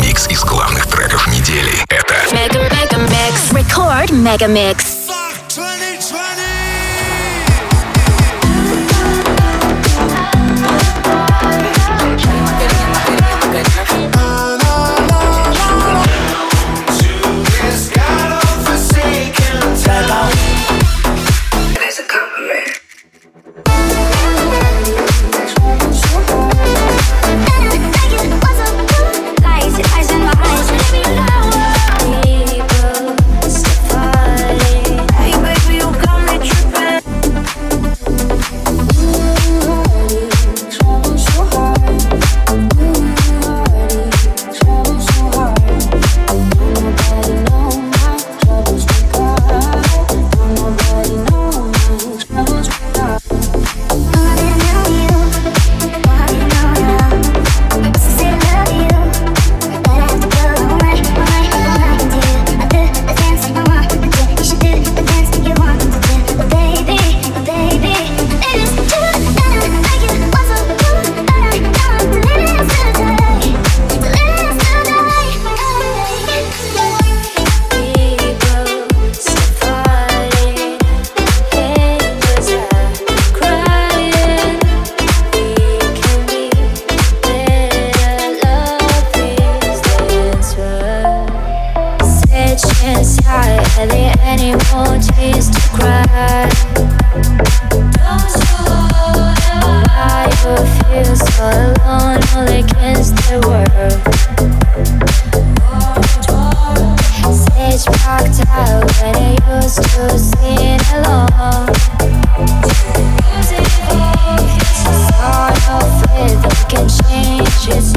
Микс из главных треков недели. Это Мегамикс. Record Мегамикс. inside Hardly any more tears to cry. Don't you you feel so alone all against the world. Stage out when I used to sing along. Can change, it's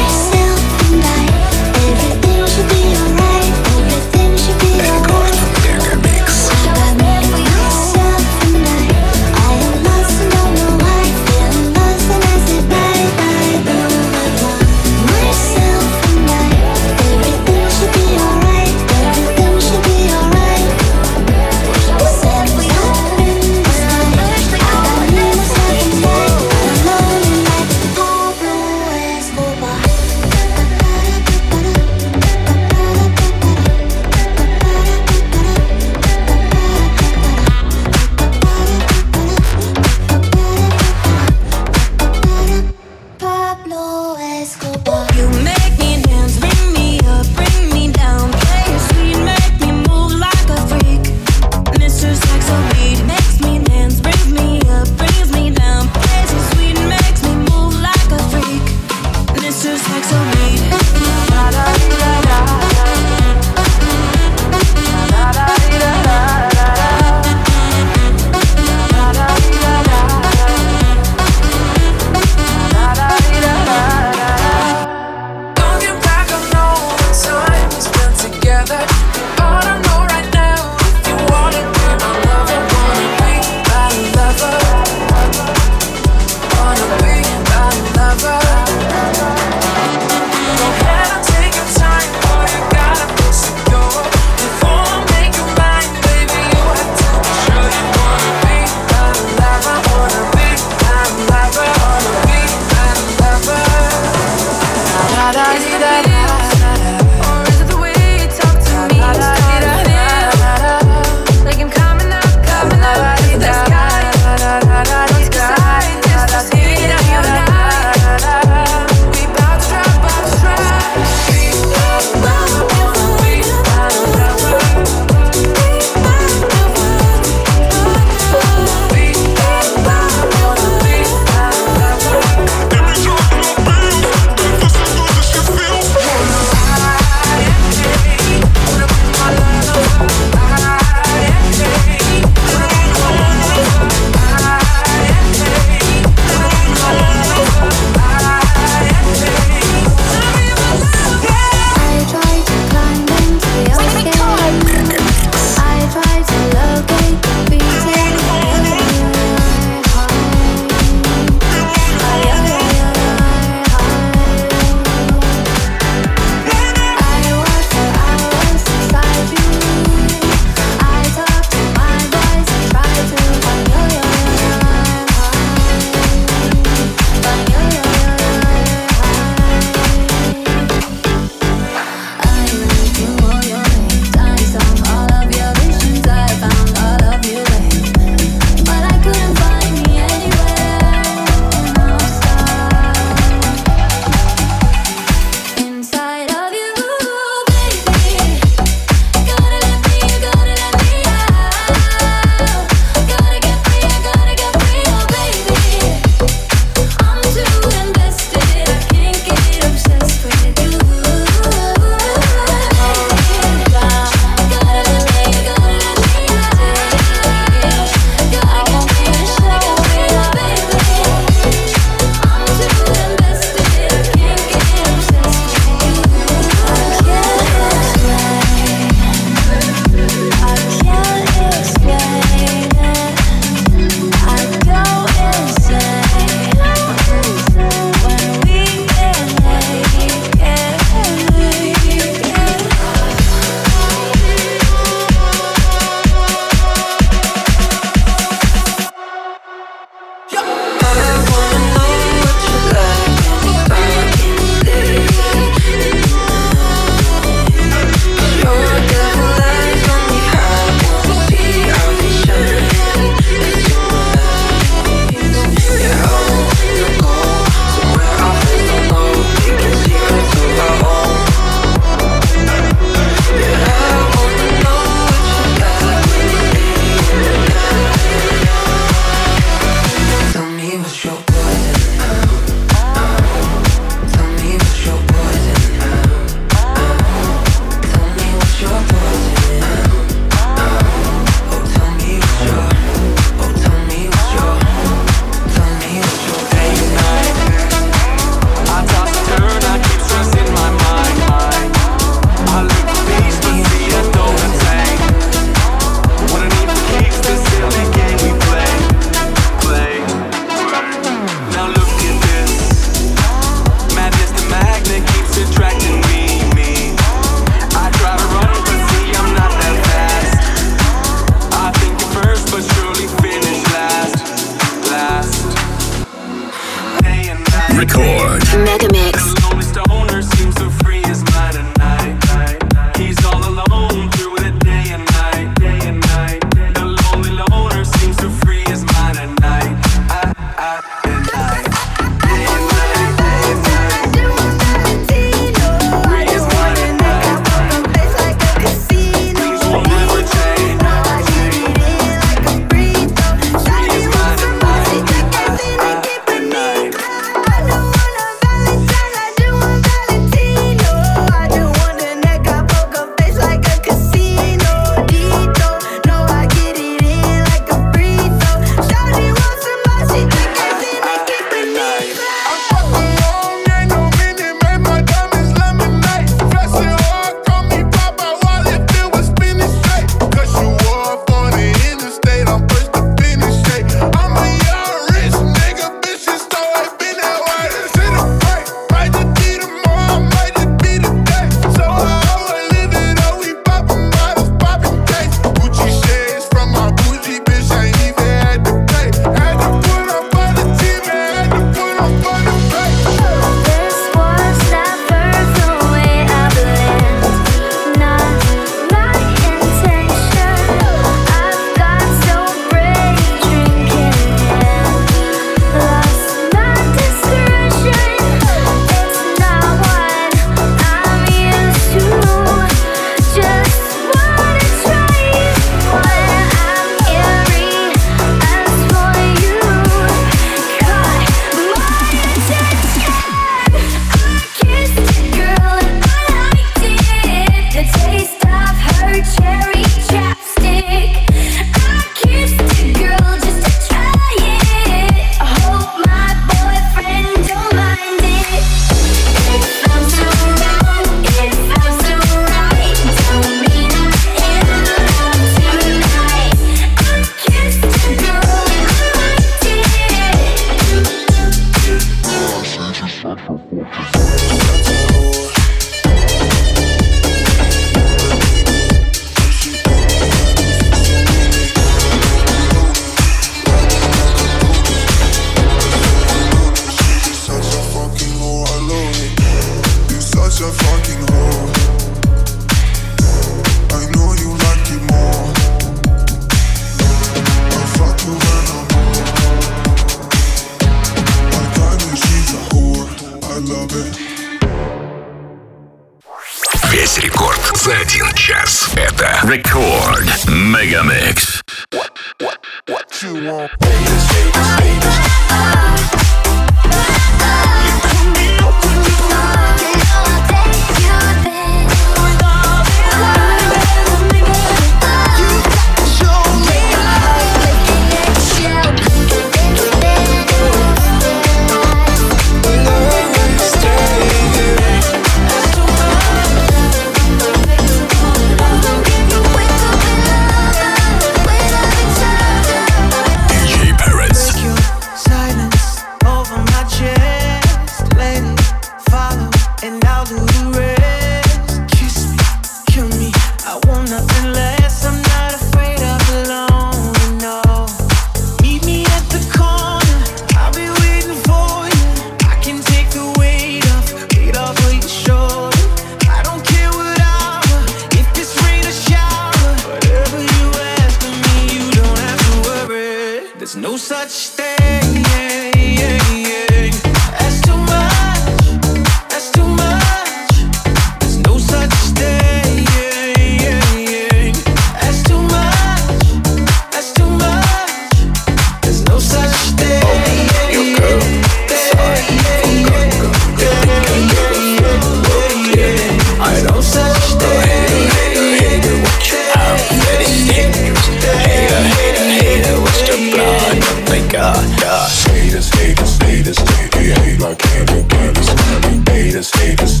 Haters, haters,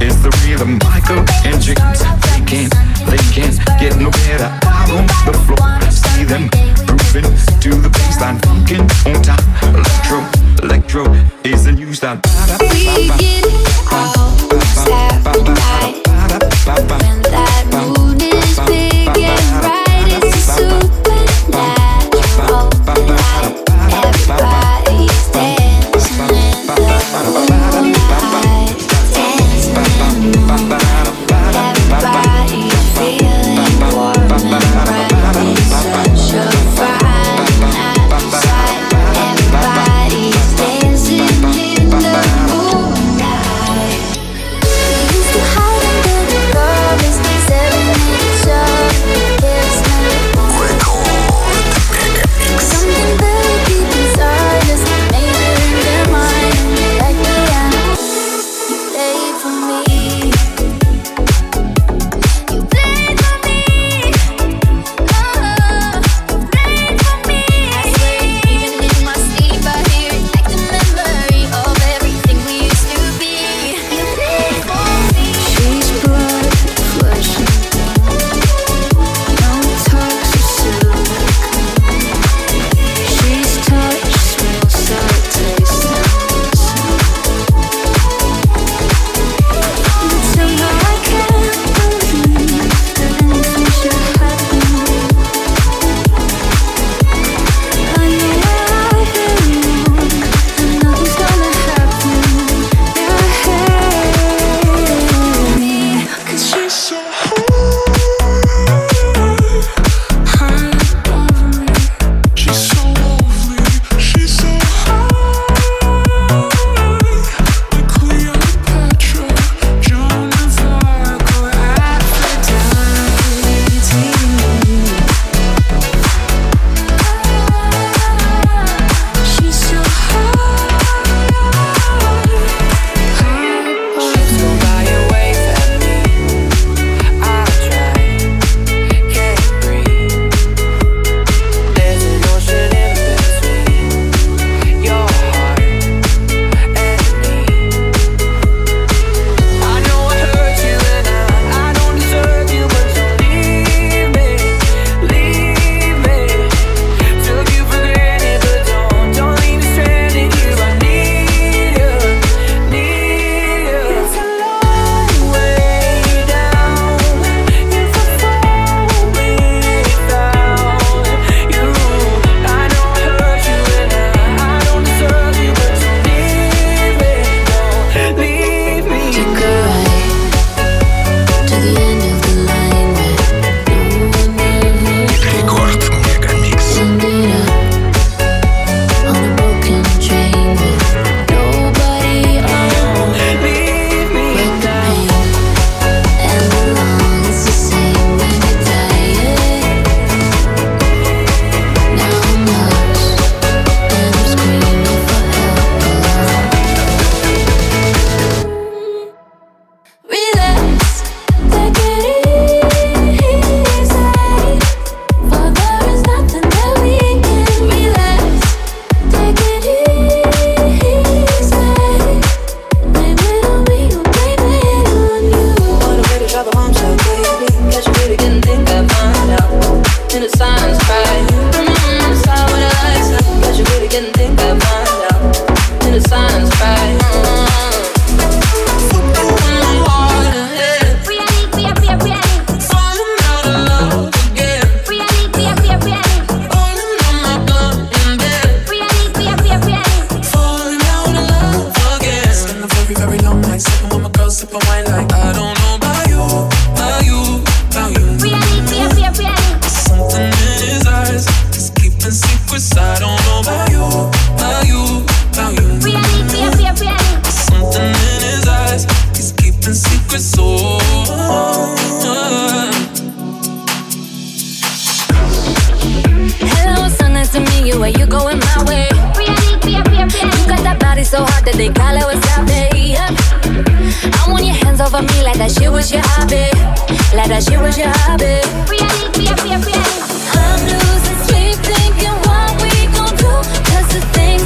is the rhythm. Michael so hard that they call it what's up. I want your hands over me like that shit was your hobby. Like that shit was your hobby. I'm losing sleep thinking what we gon' do. Cause the thing